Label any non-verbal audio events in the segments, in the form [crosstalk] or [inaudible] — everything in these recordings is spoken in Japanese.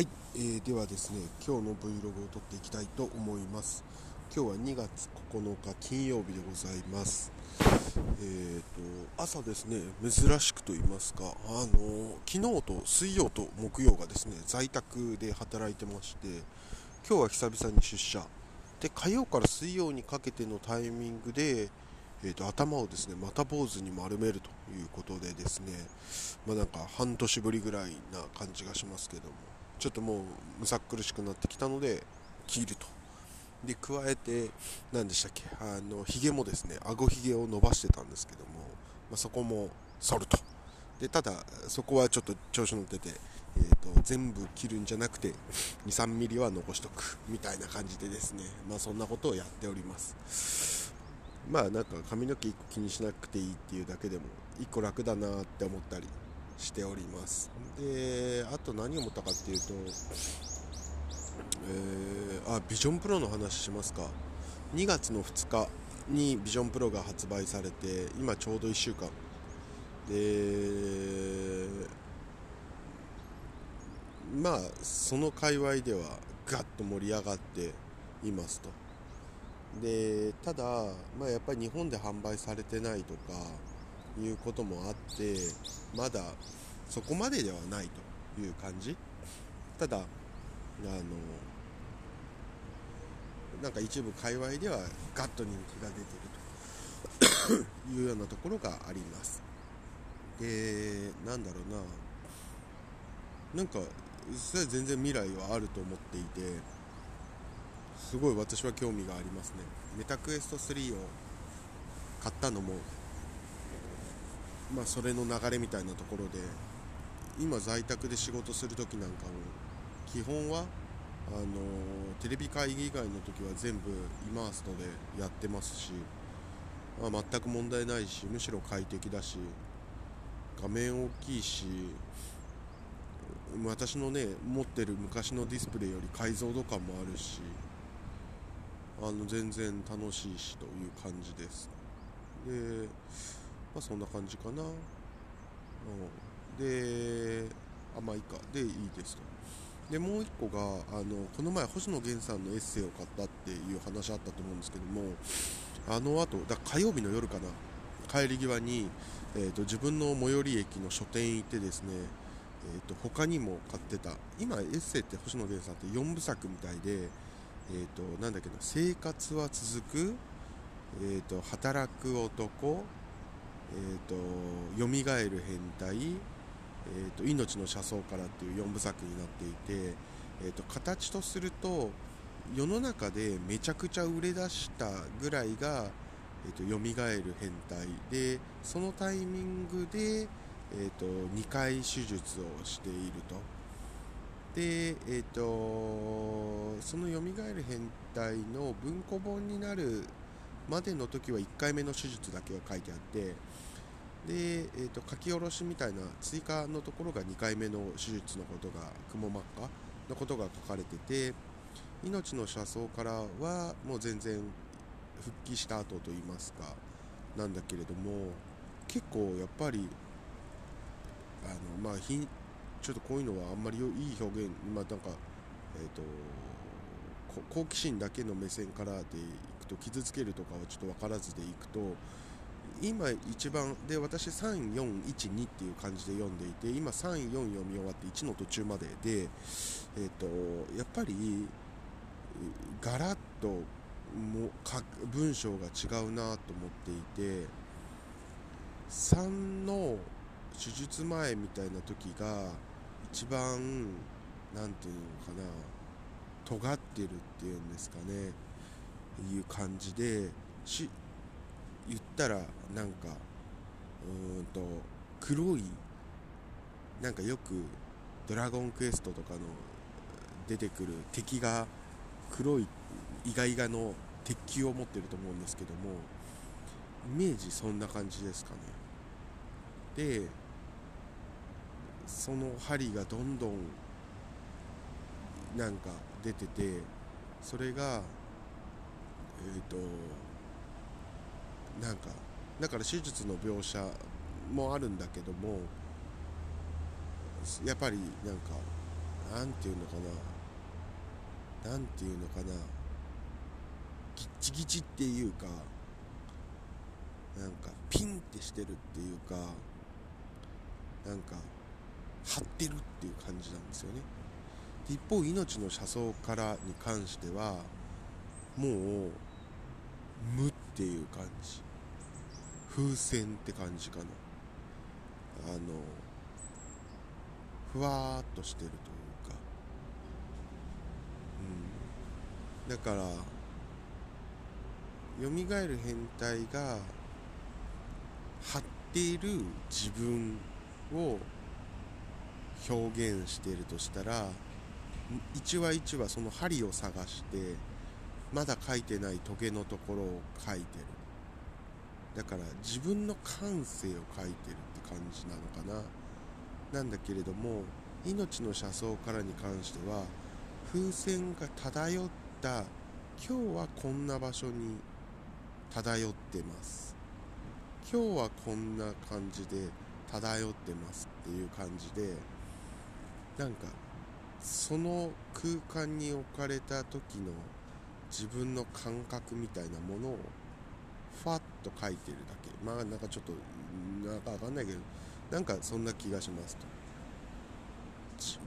はい、えー、ではですね今日の Vlog を撮っていきたいと思います。今日は2月9日金曜日でございます。えーと朝ですね珍しくと言いますかあの昨日と水曜と木曜がですね在宅で働いてまして今日は久々に出社。で火曜から水曜にかけてのタイミングでえーと、頭をですねまた坊主に丸めるということでですね、まあ、なんか半年ぶりぐらいな感じがしますけども。ちょっともうむさ苦しくなってきたので切ると。で加えて何でしたっけ？あのひげもですね顎ひげを伸ばしてたんですけども、まあ、そこも剃ると。でただそこはちょっと調子乗ってて、えーと、全部切るんじゃなくて2 3ミリは残しとくみたいな感じでですねまあそんなことをやっております。まあなんか髪の毛1個気にしなくていいっていうだけでも1個楽だなって思ったりしております。であと何を思ったかっていうと、えー、あビジョンプロの話しますか。2月の2日にビジョンプロが発売されて今ちょうど1週間。でまあその界隈ではガッと盛り上がっていますと。でただ、まあ、やっぱり日本で販売されてないとかいうこともあってまだそこまでではないという感じ。ただあのなんか一部界隈ではガッと人気が出てるというようなところがあります。でなんだろうな。なんかそれは全然未来はあると思っていてすごい私は興味がありますね。メタクエスト3を買ったのもまあそれの流れみたいなところで今在宅で仕事する時なんかも基本はあのテレビ会議以外の時は全部イマーストでやってますし、まあ、全く問題ないしむしろ快適だし画面大きいし私のね持ってる昔のディスプレイより解像度感もあるしあの全然楽しいしという感じです。であそんな感じかな、うん、であまあいいか。でいいですと。でもう1個があのこの前星野源さんのエッセイを買ったっていう話あったと思うんですけどもあのあとだ火曜日の夜かな。帰り際に、えーと、自分の最寄り駅の書店行ってですね、えーと、他にも買ってた。今エッセイって星野源さんって4部作みたいでえーと、なんだっけな生活は続く、えーと、働く男、えーと、蘇る変態、えー、と命の車窓からっていう4部作になっていて、えー、と形とすると世の中でめちゃくちゃ売れ出したぐらいが、えー、と蘇る変態でそのタイミングで、えー、と2回手術をしていると。で、えーと、その「よみがえる変態」の文庫本になるまでの時は1回目の手術だけが書いてあってで、えーと、書き下ろしみたいな追加のところが2回目の手術のことがくも膜下のことが書かれてて命の車窓からはもう全然復帰した後といいますかなんだけれども結構やっぱりあのまあちょっとこういうのはあんまりいい表現、まあ、なんか、えーと、好奇心だけの目線からでいくと傷つけるとかはちょっと分からずでいくと今一番で私3412っていう感じで読んでいて今34読み終わって1の途中までで、えーと、やっぱりガラッともか文章が違うなと思っていて3の手術前みたいな時が一番何て言うのかな尖ってるっていうんですかね。いう感じでし言ったらなんかうんと黒いなんかよく「ドラゴンクエスト」とかの出てくる敵が黒いイガイガの鉄球を持ってると思うんですけどもイメージそんな感じですかね。でその針がどんどんなんか出ててそれがえっ、ー、となんかだから手術の描写もあるんだけどもやっぱりなんかなんていうのかななんていうのかなギッチギチっていうかなんかピンってしてるっていうかなんか張ってるっていう感じなんですよね。一方命の車窓からに関してはもう無っていう感じ。風船って感じかな。あのふわーっとしてるというか。うん。だからよみがえる変態が張っている自分を表現しているとしたら一話一話その針を探してまだ書いてないトゲのところを書いてる。だから自分の感性を書いてるって感じなのかな。なんだけれども命の車窓からに関しては風船が漂った今日はこんな場所に漂ってます。今日はこんな感じで漂ってますっていう感じでなんかその空間に置かれた時の自分の感覚みたいなものをファッと書いてるだけ。まあなんかちょっとなんかわかんないけどなんかそんな気がしますと。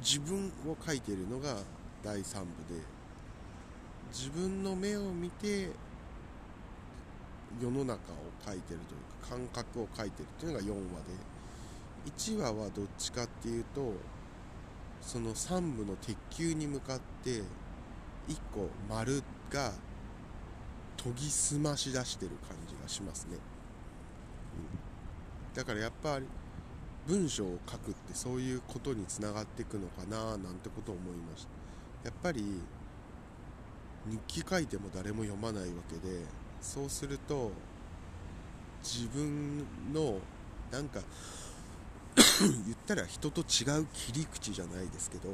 自分を書いてるのが第3部で自分の目を見て世の中を書いてるというか感覚を書いてるというのが4話で。1話はどっちかっていうとその3部の鉄球に向かって1個丸が研ぎ澄まし出してる感じがしますね、うん、だからやっぱり文章を書くってそういうことにつながっていくのかななんてことを思いました。やっぱり日記書いても誰も読まないわけでそうすると自分のなんか [coughs] 言ったら人と違う切り口じゃないですけど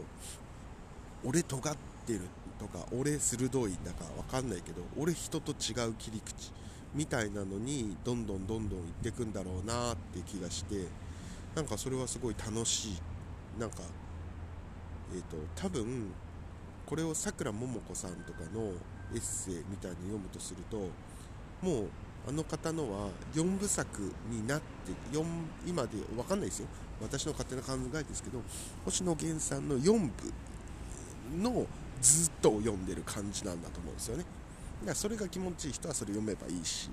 俺尖ってるとか俺鋭いんだか分かんないけど俺人と違う切り口みたいなのにどんどんどんどん行ってくんだろうなって気がしてなんかそれはすごい楽しい。なんかえっ、ー、と多分これをさくらももこさんとかのエッセイみたいに読むとするともうあの方のは4部作になって4今で分かんないですよ。私の勝手な考えですけど星野源さんの4部のずっと読んでる感じなんだと思うんですよね。だからそれが気持ちいい人はそれ読めばいいし、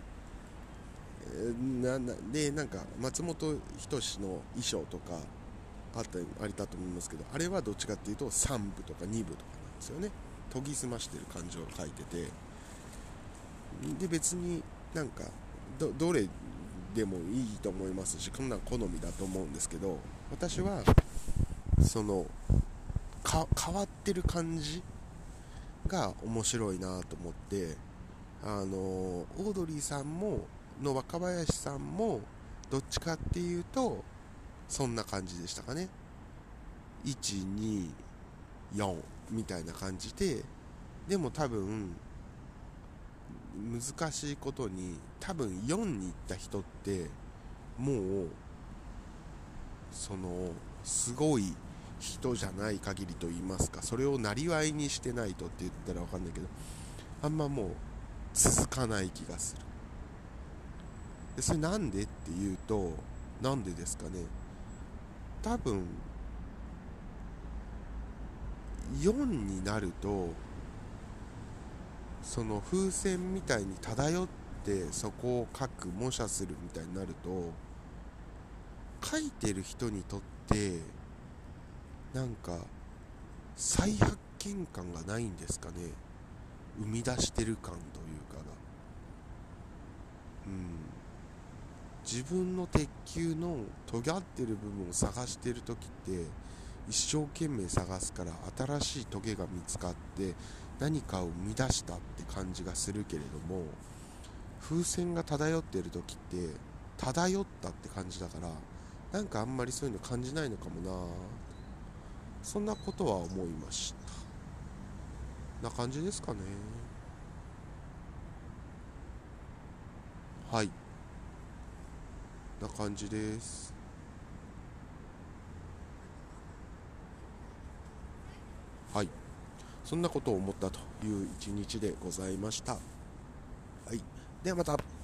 えー、なでなんか松本人志の衣装とかあったりありだと思いますけどあれはどっちかっていうと3部とか2部とかなんですよね。研ぎ澄ましてる感じを書いてて。で別になんかどれでもいいと思いますしこんなん好みだと思うんですけど私はその変わってる感じが面白いなと思ってあのオードリーさんもの若林さんもどっちかっていうとそんな感じでしたかね。124みたいな感じででも多分難しいことに多分4に行った人ってもうそのすごい人じゃない限りと言いますかそれをなりわいにしてないとって言ったら分かんないけどあんまもう続かない気がする。でそれなんでっていうとなんでですかね。多分4になるとその風船みたいに漂ってそこを書く模写するみたいになると書いてる人にとってなんか再発見感がないんですかね。生み出してる感というかが。うん。自分の鉄球の尖ってる部分を探してる時って一生懸命探すから新しいトゲが見つかって何かを生み出したって感じがするけれども風船が漂っている時って漂ったって感じだからなんかあんまりそういうの感じないのかもな。そんなことは思いました。な感じですかね。はい。な感じです。はい。そんなことを思ったという一日でございました。はい。ではまた。